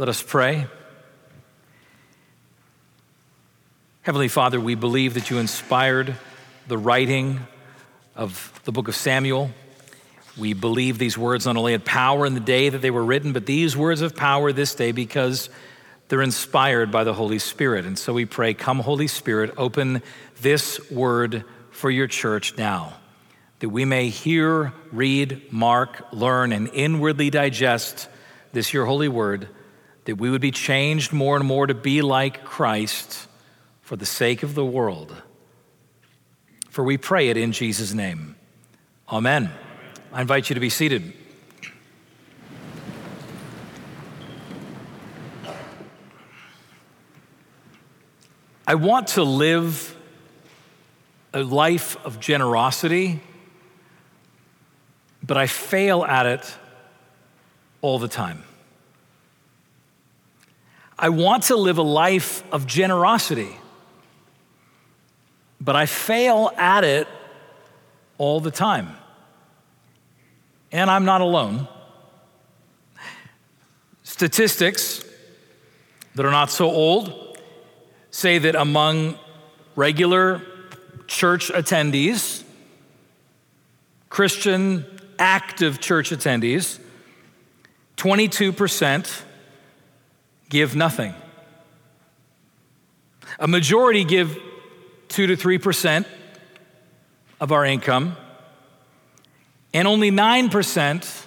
Let us pray. Heavenly Father, we believe that you inspired the writing of the book of Samuel. We believe these words not only had power in the day that they were written, but these words have power this day because they're inspired by the Holy Spirit. And so we pray, Come, Holy Spirit, open this word for your church now, that we may hear, read, mark, learn, and inwardly digest this your holy word, that we would be changed more and more to be like Christ for the sake of the world. For we pray it in Jesus' name. Amen. I invite you to be seated. I want to live a life of generosity, but I fail at it all the time. I want to live a life of generosity, but I fail at it all the time. And I'm not alone. Statistics that are not so old say that among regular church attendees, Christian active church attendees, 22% give nothing. A majority give 2 to 3% of our income, and only 9%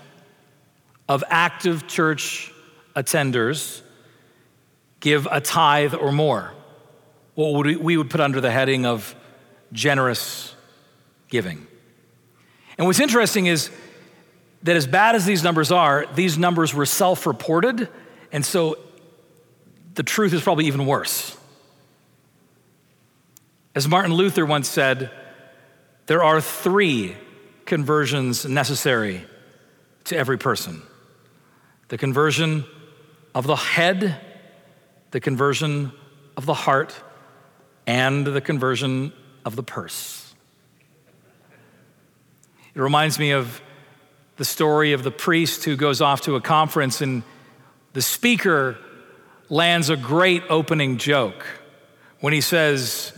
of active church attenders give a tithe or more. What we would put under the heading of generous giving. And what's interesting is that as bad as these numbers are, these numbers were self reported, and so the truth is probably even worse. As Martin Luther once said, there are three conversions necessary to every person the conversion of the head, the conversion of the heart, and the conversion of the purse. It reminds me of the story of the priest who goes off to a conference and the speaker lands a great opening joke when he says,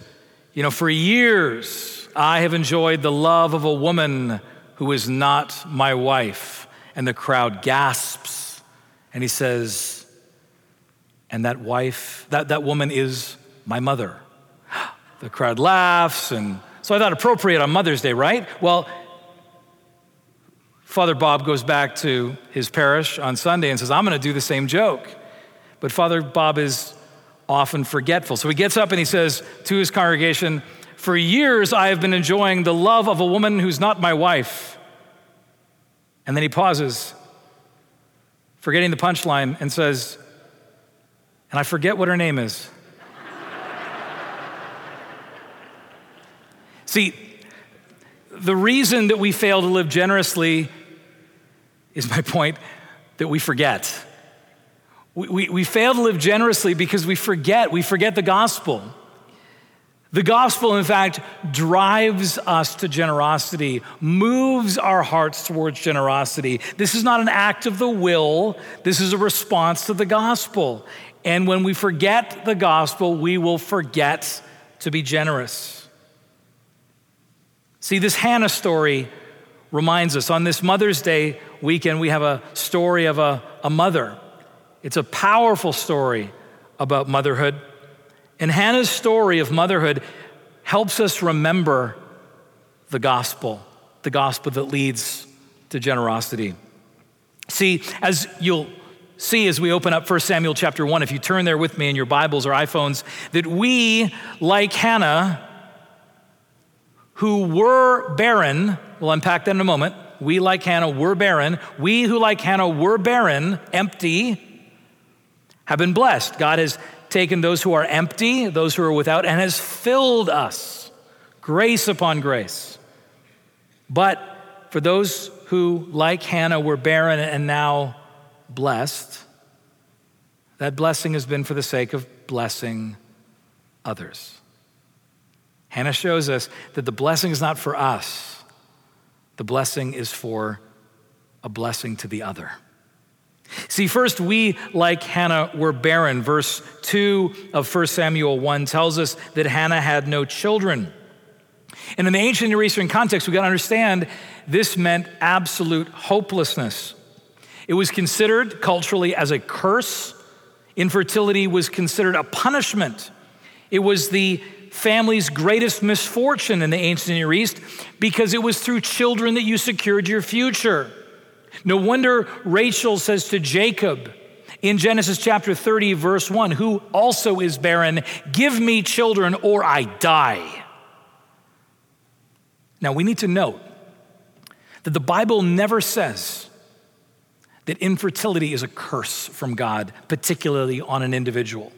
You know, for years I have enjoyed the love of a woman who is not my wife. And the crowd gasps. And he says, And that wife, that, that woman is my mother. The crowd laughs. And so I thought appropriate on Mother's Day, right? Well, Father Bob goes back to his parish on Sunday and says, I'm going to do the same joke. But Father Bob is often forgetful. So he gets up and he says to his congregation, For years I have been enjoying the love of a woman who's not my wife. And then he pauses, forgetting the punchline, and says, And I forget what her name is. See, the reason that we fail to live generously is my point that we forget. We, we, fail to live generously because we forget. We forget the gospel. The gospel, in fact, drives us to generosity, moves our hearts towards generosity. This is not an act of the will, this is a response to the gospel. And when we forget the gospel, we will forget to be generous. See, this Hannah story reminds us on this Mother's Day weekend, we have a story of a, a mother it's a powerful story about motherhood. And Hannah's story of motherhood helps us remember the gospel, the gospel that leads to generosity. See, as you'll see as we open up 1 Samuel chapter 1, if you turn there with me in your Bibles or iPhones, that we, like Hannah, who were barren, we'll unpack that in a moment. We, like Hannah, were barren. We who, like Hannah, were barren, empty, have been blessed. God has taken those who are empty, those who are without, and has filled us grace upon grace. But for those who, like Hannah, were barren and now blessed, that blessing has been for the sake of blessing others. Hannah shows us that the blessing is not for us, the blessing is for a blessing to the other. See, first, we, like Hannah, were barren. Verse 2 of 1 Samuel 1 tells us that Hannah had no children. And in the ancient Near Eastern context, we got to understand this meant absolute hopelessness. It was considered culturally as a curse. Infertility was considered a punishment. It was the family's greatest misfortune in the ancient Near East because it was through children that you secured your future. No wonder Rachel says to Jacob in Genesis chapter 30, verse 1, who also is barren, Give me children or I die. Now we need to note that the Bible never says that infertility is a curse from God, particularly on an individual.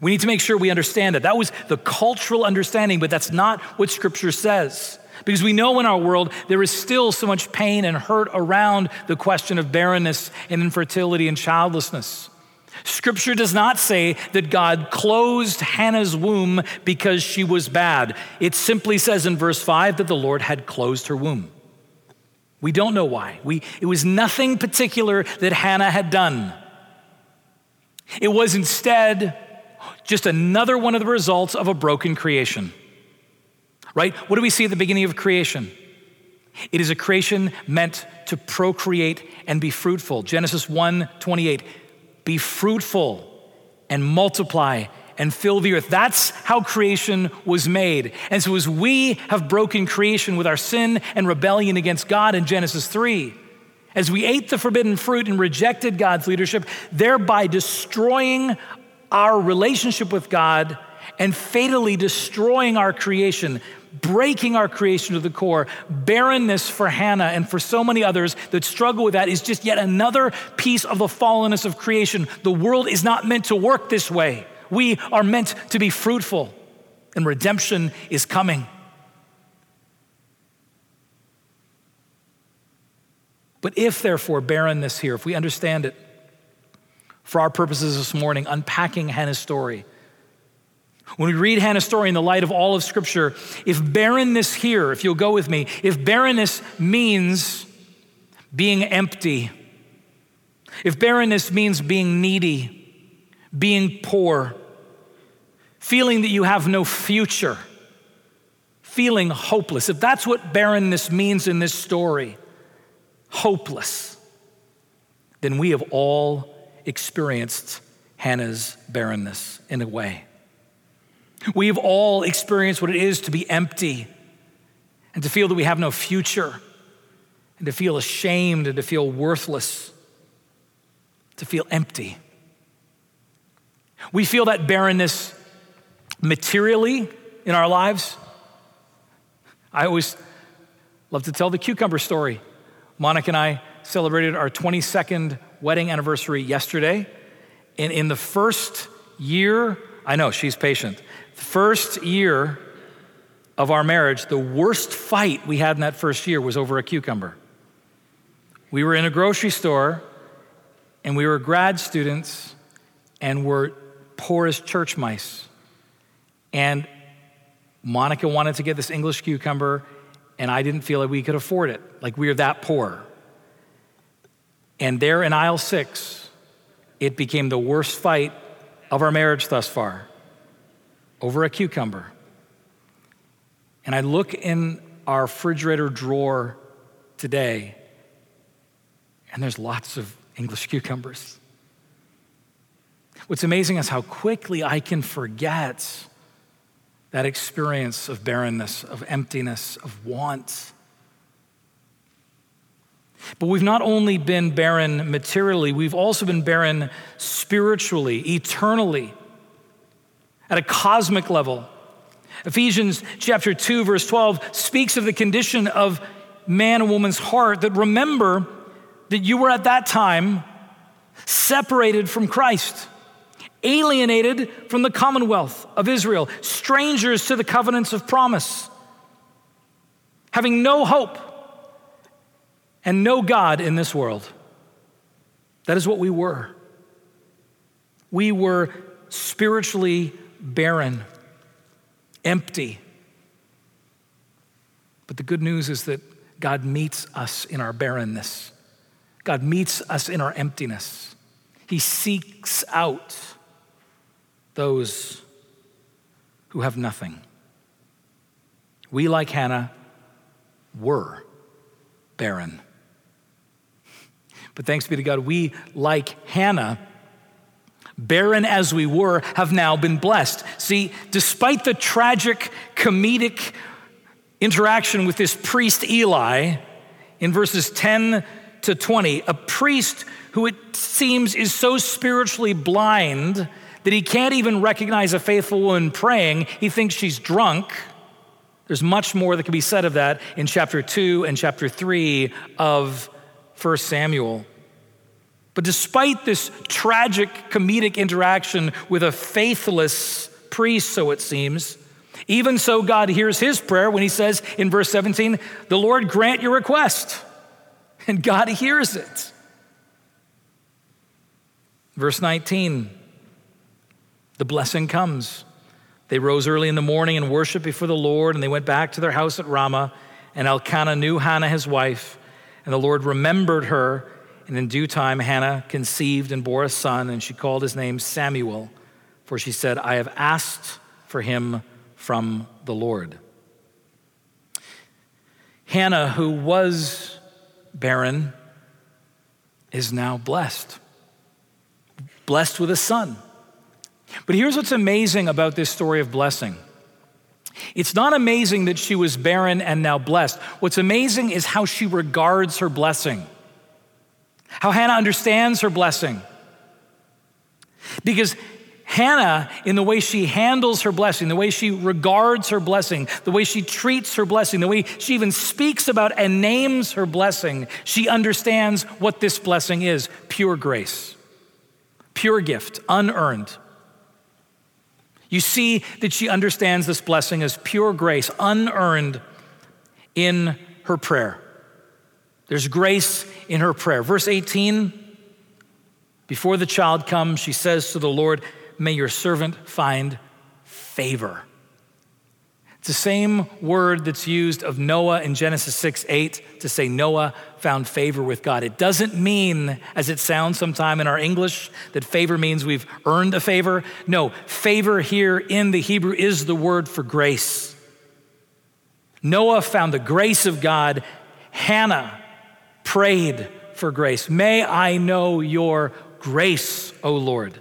We need to make sure we understand that. That was the cultural understanding, but that's not what Scripture says. Because we know in our world there is still so much pain and hurt around the question of barrenness and infertility and childlessness. Scripture does not say that God closed Hannah's womb because she was bad. It simply says in verse 5 that the Lord had closed her womb. We don't know why. We, it was nothing particular that Hannah had done. It was instead just another one of the results of a broken creation. Right? What do we see at the beginning of creation? It is a creation meant to procreate and be fruitful. Genesis 1 28. Be fruitful and multiply and fill the earth. That's how creation was made. And so, as we have broken creation with our sin and rebellion against God in Genesis 3, as we ate the forbidden fruit and rejected God's leadership, thereby destroying our relationship with God and fatally destroying our creation, breaking our creation to the core. Barrenness for Hannah and for so many others that struggle with that is just yet another piece of the fallenness of creation. The world is not meant to work this way. We are meant to be fruitful, and redemption is coming. But if, therefore, barrenness here, if we understand it, for our purposes this morning, unpacking Hannah's story, when we read Hannah's story in the light of all of Scripture, if barrenness here, if you'll go with me, if barrenness means being empty, if barrenness means being needy, being poor, feeling that you have no future, feeling hopeless, if that's what barrenness means in this story, hopeless, then we have all experienced Hannah's barrenness in a way. We've all experienced what it is to be empty and to feel that we have no future and to feel ashamed and to feel worthless, to feel empty. We feel that barrenness materially in our lives. I always love to tell the cucumber story. Monica and I celebrated our 22nd wedding anniversary yesterday. And in the first year, I know she's patient first year of our marriage, the worst fight we had in that first year was over a cucumber. We were in a grocery store and we were grad students and were poor as church mice. And Monica wanted to get this English cucumber, and I didn't feel like we could afford it. Like we were that poor. And there in aisle six, it became the worst fight of our marriage thus far over a cucumber. And I look in our refrigerator drawer today, and there's lots of English cucumbers. What's amazing is how quickly I can forget that experience of barrenness, of emptiness, of want. But we've not only been barren materially, we've also been barren spiritually, eternally at a cosmic level. Ephesians chapter 2 verse 12 speaks of the condition of man and woman's heart that remember that you were at that time separated from Christ, alienated from the commonwealth of Israel, strangers to the covenants of promise, having no hope and no God in this world. That is what we were. We were spiritually barren, empty. But the good news is that God meets us in our barrenness. God meets us in our emptiness. He seeks out those who have nothing. We, like Hannah, were barren. But thanks be to God, we, like Hannah, barren as we were, have now been blessed. See, despite the tragic, comedic interaction with this priest Eli in verses 10 to 20, a priest who it seems is so spiritually blind that he can't even recognize a faithful woman praying. He thinks she's drunk. There's much more that can be said of that in chapter 2 and chapter 3 of 1 Samuel. But despite this tragic comedic interaction with a faithless priest, so it seems, even so, God hears his prayer when he says in verse 17, The Lord grant your request. And God hears it. Verse 19, the blessing comes. They rose early in the morning and worshiped before the Lord, and they went back to their house at Ramah. And Elkanah knew Hannah, his wife, and the Lord remembered her. And in due time, Hannah conceived and bore a son, and she called his name Samuel, for she said, I have asked for him from the Lord. Hannah, who was barren, is now blessed, blessed with a son. But here's what's amazing about this story of blessing. It's not amazing that she was barren and now blessed. What's amazing is how she regards her blessing, how Hannah understands her blessing. Because Hannah, in the way she handles her blessing, the way she regards her blessing, the way she treats her blessing, the way she even speaks about and names her blessing, she understands what this blessing is pure grace, pure gift, unearned. You see that she understands this blessing as pure grace, unearned in her prayer. There's grace in her prayer. Verse 18 before the child comes, she says to the Lord, May your servant find favor. It's the same word that's used of Noah in Genesis 6 8 to say Noah found favor with God. It doesn't mean, as it sounds sometime in our English, that favor means we've earned a favor. No, favor here in the Hebrew is the word for grace. Noah found the grace of God. Hannah prayed for grace. May I know your grace, O Lord,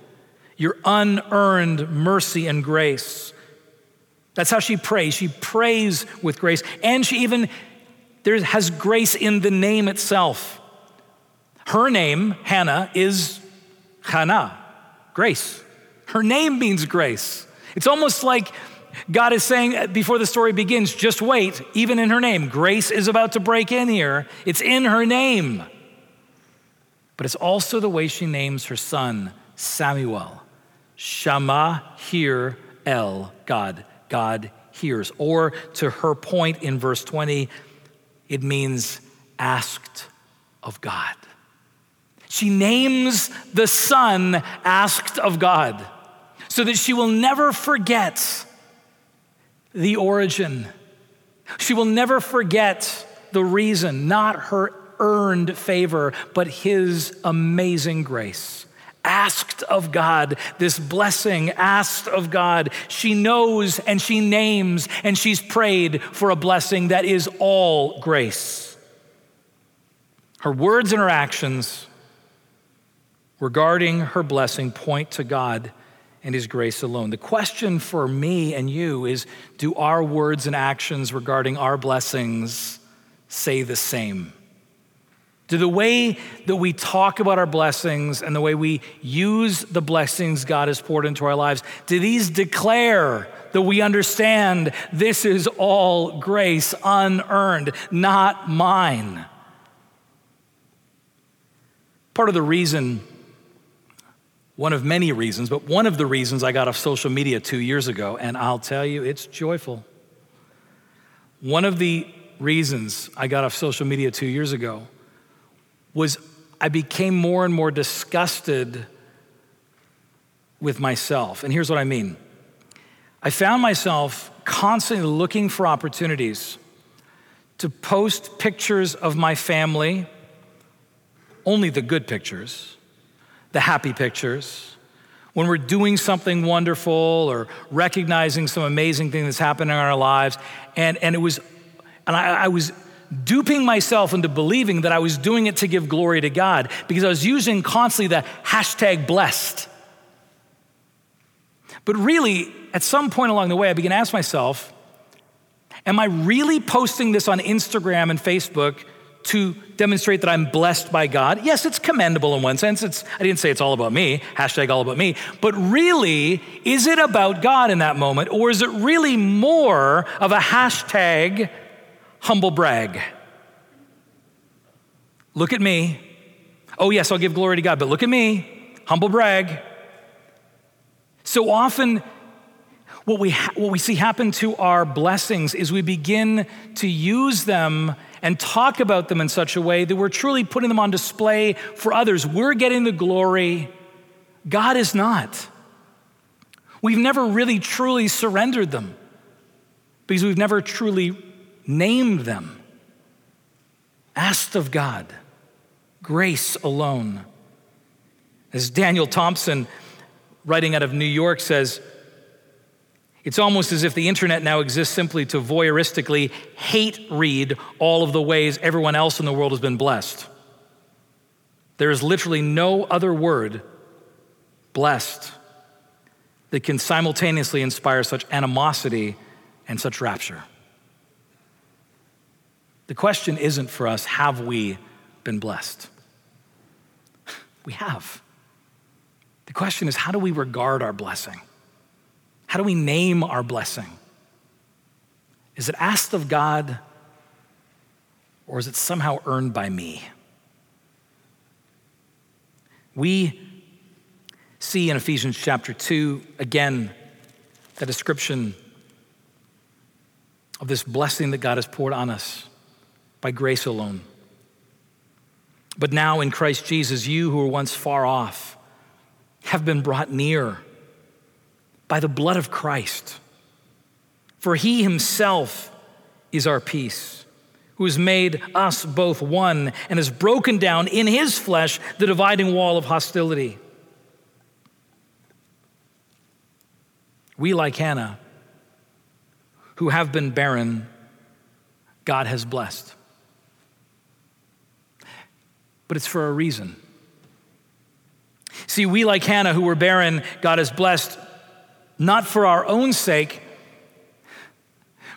your unearned mercy and grace. That's how she prays. She prays with grace. And she even there has grace in the name itself. Her name, Hannah, is Hannah, grace. Her name means grace. It's almost like God is saying before the story begins, just wait, even in her name. Grace is about to break in here. It's in her name. But it's also the way she names her son, Samuel. Shama, hear, El, God. God hears. Or to her point in verse 20, it means asked of God. She names the son asked of God so that she will never forget the origin. She will never forget the reason, not her earned favor, but his amazing grace asked of God, this blessing asked of God. She knows and she names and she's prayed for a blessing that is all grace. Her words and her actions regarding her blessing point to God and His grace alone. The question for me and you is do our words and actions regarding our blessings say the same? Do the way that we talk about our blessings and the way we use the blessings God has poured into our lives, do these declare that we understand this is all grace, unearned, not mine? Part of the reason, one of many reasons, but one of the reasons I got off social media two years ago, and I'll tell you, it's joyful. One of the reasons I got off social media two years ago was I became more and more disgusted with myself. And here's what I mean I found myself constantly looking for opportunities to post pictures of my family only the good pictures, the happy pictures, when we're doing something wonderful or recognizing some amazing thing that's happening in our lives. And, and it was, and I, I was duping myself into believing that I was doing it to give glory to God because I was using constantly the hashtag blessed. But really, at some point along the way, I began to ask myself, am I really posting this on Instagram and Facebook to demonstrate that I'm blessed by God. Yes, it's commendable in one sense. It's, I didn't say it's all about me, hashtag all about me, but really, is it about God in that moment, or is it really more of a hashtag humble brag? Look at me. Oh, yes, I'll give glory to God, but look at me, humble brag. So often, what we, ha- what we see happen to our blessings is we begin to use them and talk about them in such a way that we're truly putting them on display for others. We're getting the glory, God is not. We've never really truly surrendered them because we've never truly named them. Asked of God, grace alone. As Daniel Thompson, writing out of New York, says, it's almost as if the internet now exists simply to voyeuristically hate read all of the ways everyone else in the world has been blessed. There is literally no other word, blessed, that can simultaneously inspire such animosity and such rapture. The question isn't for us, have we been blessed? We have. The question is, how do we regard our blessing? How do we name our blessing? Is it asked of God or is it somehow earned by me? We see in Ephesians chapter 2 again the description of this blessing that God has poured on us by grace alone. But now in Christ Jesus, you who were once far off have been brought near by the blood of Christ. For he himself is our peace, who has made us both one and has broken down in his flesh the dividing wall of hostility. We, like Hannah, who have been barren, God has blessed. But it's for a reason. See, we, like Hannah, who were barren, God has blessed not for our own sake,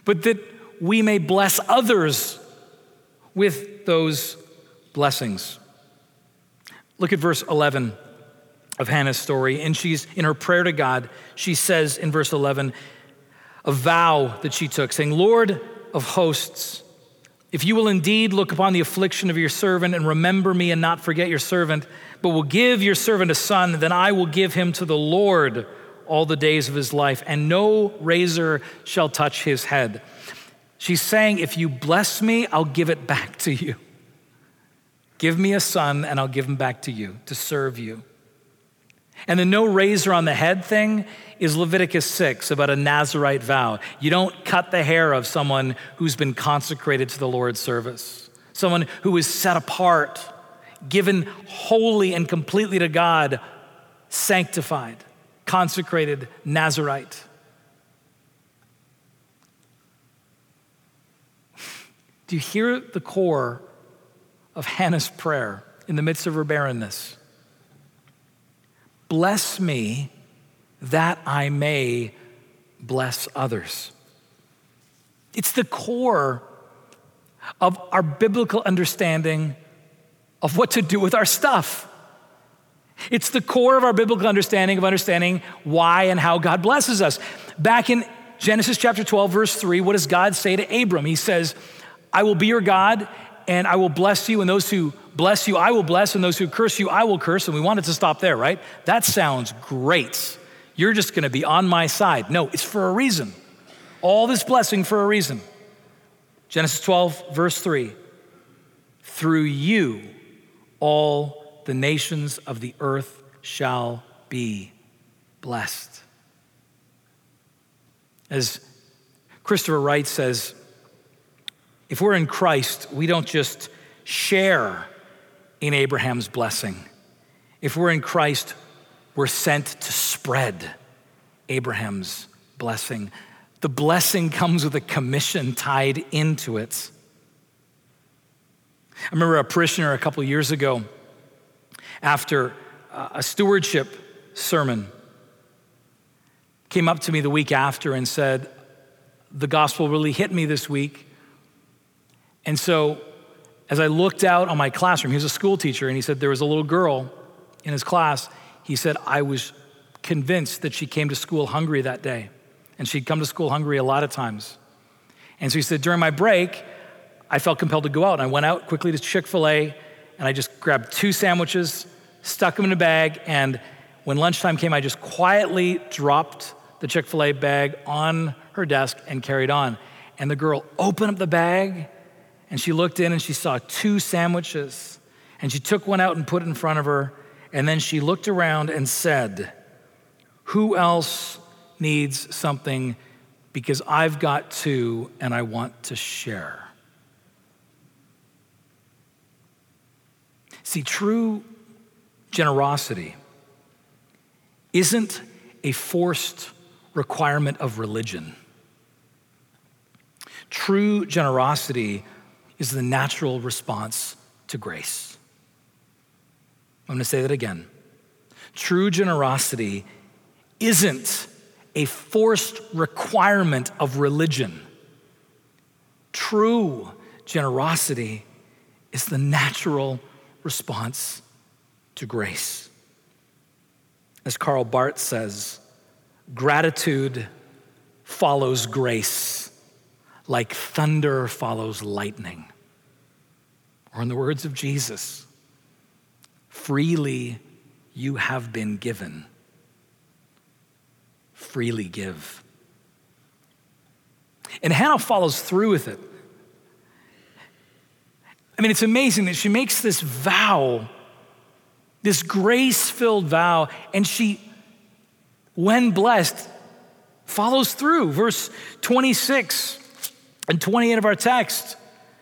but that we may bless others with those blessings. Look at verse 11 of Hannah's story. And she's in her prayer to God, she says in verse 11, a vow that she took, saying, Lord of hosts, if you will indeed look upon the affliction of your servant and remember me and not forget your servant, but will give your servant a son, then I will give him to the Lord all the days of his life, and no razor shall touch his head. She's saying, If you bless me, I'll give it back to you. Give me a son, and I'll give him back to you to serve you. And the no razor on the head thing is Leviticus 6 about a Nazarite vow. You don't cut the hair of someone who's been consecrated to the Lord's service, someone who is set apart, given wholly and completely to God, sanctified consecrated Nazarite. Do you hear the core of Hannah's prayer in the midst of her barrenness? Bless me that I may bless others. It's the core of our biblical understanding of what to do with our stuff. It's the core of our biblical understanding of understanding why and how God blesses us. Back in Genesis chapter 12, verse 3, what does God say to Abram? He says, I will be your God and I will bless you, and those who bless you, I will bless, and those who curse you, I will curse. And we wanted to stop there, right? That sounds great. You're just gonna be on my side. No, it's for a reason. All this blessing for a reason. Genesis 12, verse 3 through you, all the nations of the earth shall be blessed. As Christopher Wright says, if we're in Christ, we don't just share in Abraham's blessing. If we're in Christ, we're sent to spread Abraham's blessing. The blessing comes with a commission tied into it. I remember a parishioner a couple years ago, after uh, a stewardship sermon, came up to me the week after and said, The gospel really hit me this week. And so, as I looked out on my classroom, he was a school teacher, and he said there was a little girl in his class. He said, I was convinced that she came to school hungry that day. And she'd come to school hungry a lot of times. And so he said, during my break, I felt compelled to go out. And I went out quickly to Chick fil A and I just grabbed two sandwiches, stuck them in a bag, and when lunchtime came, I just quietly dropped the Chick fil A bag on her desk and carried on. And the girl opened up the bag and she looked in and she saw two sandwiches. And she took one out and put it in front of her. And then she looked around and said, Who else needs something? Because I've got two and I want to share. See, true generosity isn't a forced requirement of religion. True generosity is the natural response to grace. I'm going to say that again. True generosity isn't a forced requirement of religion. True generosity is the natural response to grace. As Karl Barth says, gratitude follows grace like thunder follows lightning. Or, in the words of Jesus, freely you have been given, freely give. And Hannah follows through with it. I mean, it's amazing that she makes this vow, this grace filled vow, and she, when blessed, follows through. Verse 26 and 28 of our text.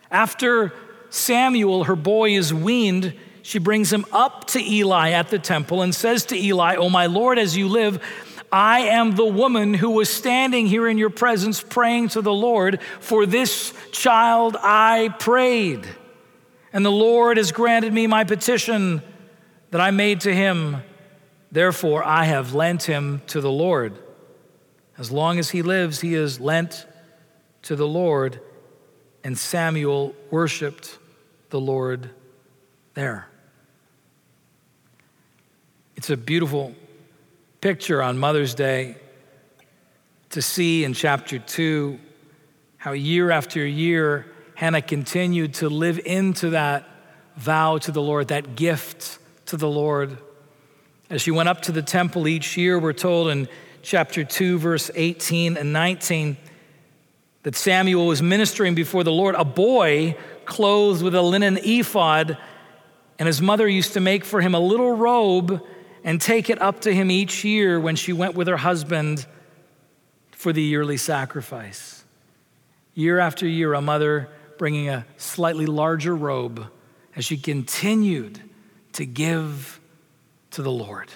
After Samuel, her boy, is weaned, she brings him up to Eli at the temple and says to Eli, Oh, my Lord, as you live, I am the woman who was standing here in your presence praying to the Lord. For this child I prayed. And the Lord has granted me my petition that I made to him. Therefore, I have lent him to the Lord. As long as he lives, he is lent to the Lord. And Samuel worshiped the Lord there. It's a beautiful picture on Mother's Day to see in chapter 2 how year after year Hannah continued to live into that vow to the Lord, that gift to the Lord. As she went up to the temple each year, we're told in chapter 2, verse 18 and 19, that Samuel was ministering before the Lord, a boy clothed with a linen ephod, and his mother used to make for him a little robe and take it up to him each year when she went with her husband for the yearly sacrifice. Year after year, a mother bringing a slightly larger robe as she continued to give to the Lord.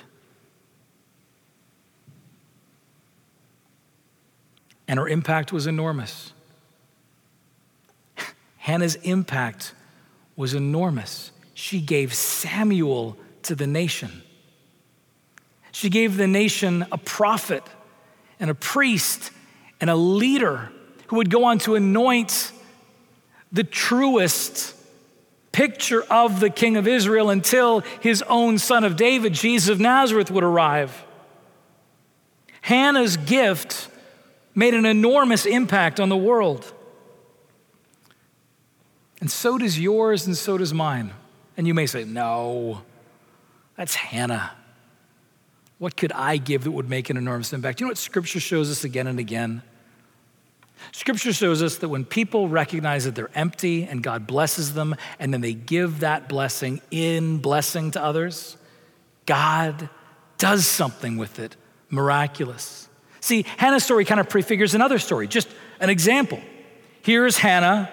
And her impact was enormous. Hannah's impact was enormous. She gave Samuel to the nation. She gave the nation a prophet and a priest and a leader who would go on to anoint the truest picture of the King of Israel until his own son of David, Jesus of Nazareth, would arrive. Hannah's gift made an enormous impact on the world. And so does yours, and so does mine. And you may say, No, that's Hannah. What could I give that would make an enormous impact? You know what Scripture shows us again and again? Scripture shows us that when people recognize that they're empty and God blesses them, and then they give that blessing in blessing to others, God does something with it miraculous. See, Hannah's story kind of prefigures another story, just an example. Here's Hannah,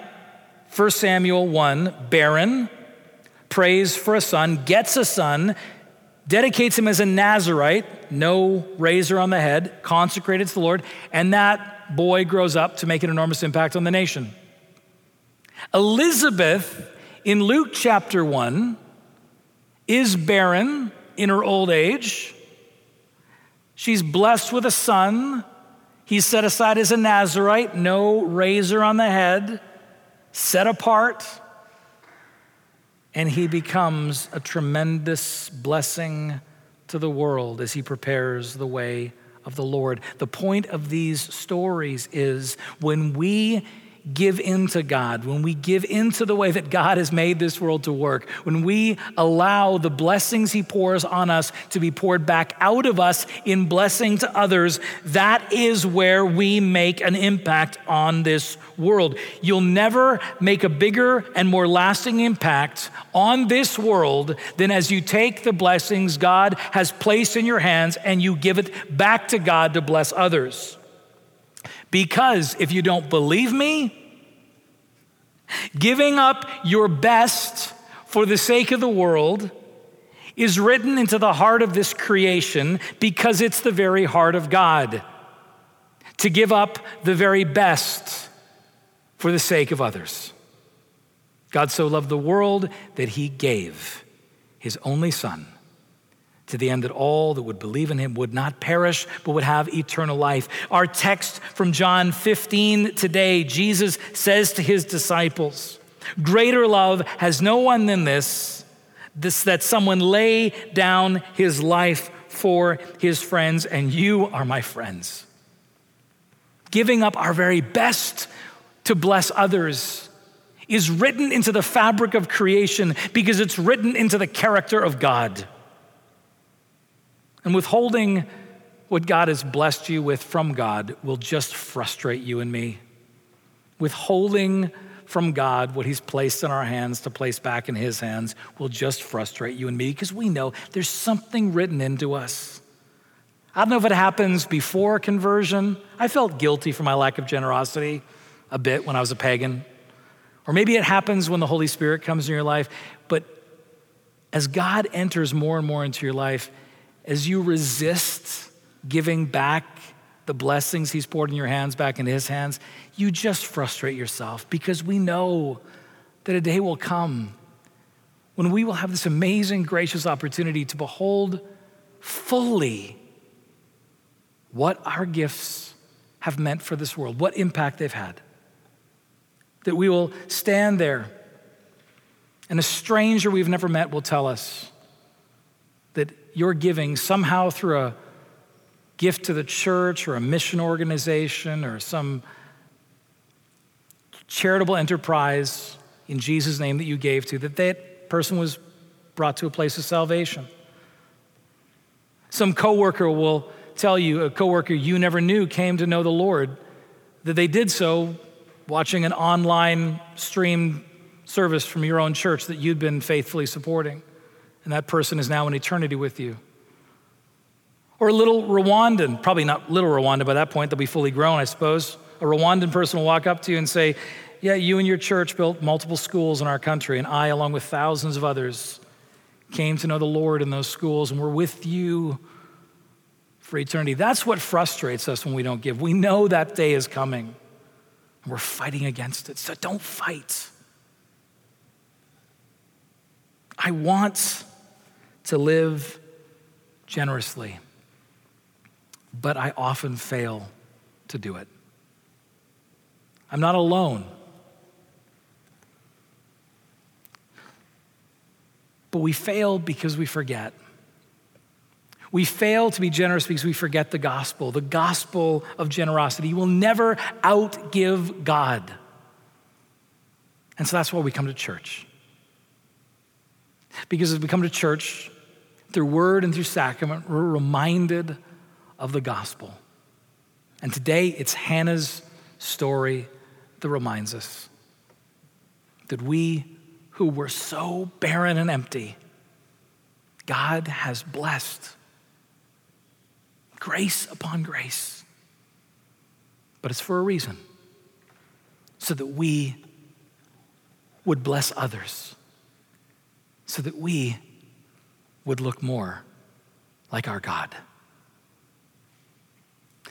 1 Samuel 1, barren, prays for a son, gets a son, dedicates him as a Nazarite, no razor on the head, consecrated to the Lord, and that boy grows up to make an enormous impact on the nation. Elizabeth, in Luke chapter 1, is barren in her old age. She's blessed with a son. He's set aside as a Nazarite, no razor on the head, set apart and he becomes a tremendous blessing to the world as he prepares the way of the Lord. The point of these stories is when we give into God, when we give into the way that God has made this world to work, when we allow the blessings He pours on us to be poured back out of us in blessing to others, that is where we make an impact on this world. You'll never make a bigger and more lasting impact on this world than as you take the blessings God has placed in your hands and you give it back to God to bless others. Because if you don't believe me, giving up your best for the sake of the world is written into the heart of this creation because it's the very heart of God. To give up the very best for the sake of others. God so loved the world that he gave his only Son to the end that all that would believe in him would not perish, but would have eternal life. Our text from John 15 today, Jesus says to his disciples, Greater love has no one than this, this that someone lay down his life for his friends, and you are my friends. Giving up our very best to bless others is written into the fabric of creation because it's written into the character of God. And withholding what God has blessed you with from God will just frustrate you and me. Withholding from God what He's placed in our hands to place back in His hands will just frustrate you and me because we know there's something written into us. I don't know if it happens before conversion. I felt guilty for my lack of generosity a bit when I was a pagan. Or maybe it happens when the Holy Spirit comes in your life. But as God enters more and more into your life, as you resist giving back the blessings He's poured in your hands back in His hands, you just frustrate yourself because we know that a day will come when we will have this amazing, gracious opportunity to behold fully what our gifts have meant for this world, what impact they've had. That we will stand there and a stranger we've never met will tell us that your giving somehow through a gift to the church or a mission organization or some charitable enterprise in Jesus' name that you gave to, that that person was brought to a place of salvation. Some coworker will tell you, a coworker you never knew came to know the Lord, that they did so watching an online stream service from your own church that you'd been faithfully supporting and that person is now in eternity with you. Or a little Rwandan, probably not little Rwanda by that point, they'll be fully grown, I suppose. A Rwandan person will walk up to you and say, Yeah, you and your church built multiple schools in our country, and I, along with thousands of others, came to know the Lord in those schools, and we're with you for eternity. That's what frustrates us when we don't give. We know that day is coming, and we're fighting against it. So don't fight. I want to live generously, but I often fail to do it. I'm not alone. But we fail because we forget. We fail to be generous because we forget the gospel, the gospel of generosity. You will never outgive God. And so that's why we come to church. Because as we come to church, through word and through sacrament, we're reminded of the gospel. And today it's Hannah's story that reminds us that we who were so barren and empty, God has blessed grace upon grace. But it's for a reason so that we would bless others so that we would look more like our God.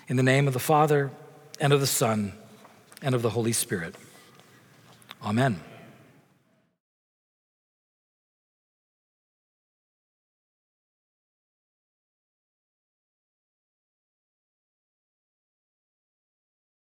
In the name of the Father, and of the Son, and of the Holy Spirit. Amen.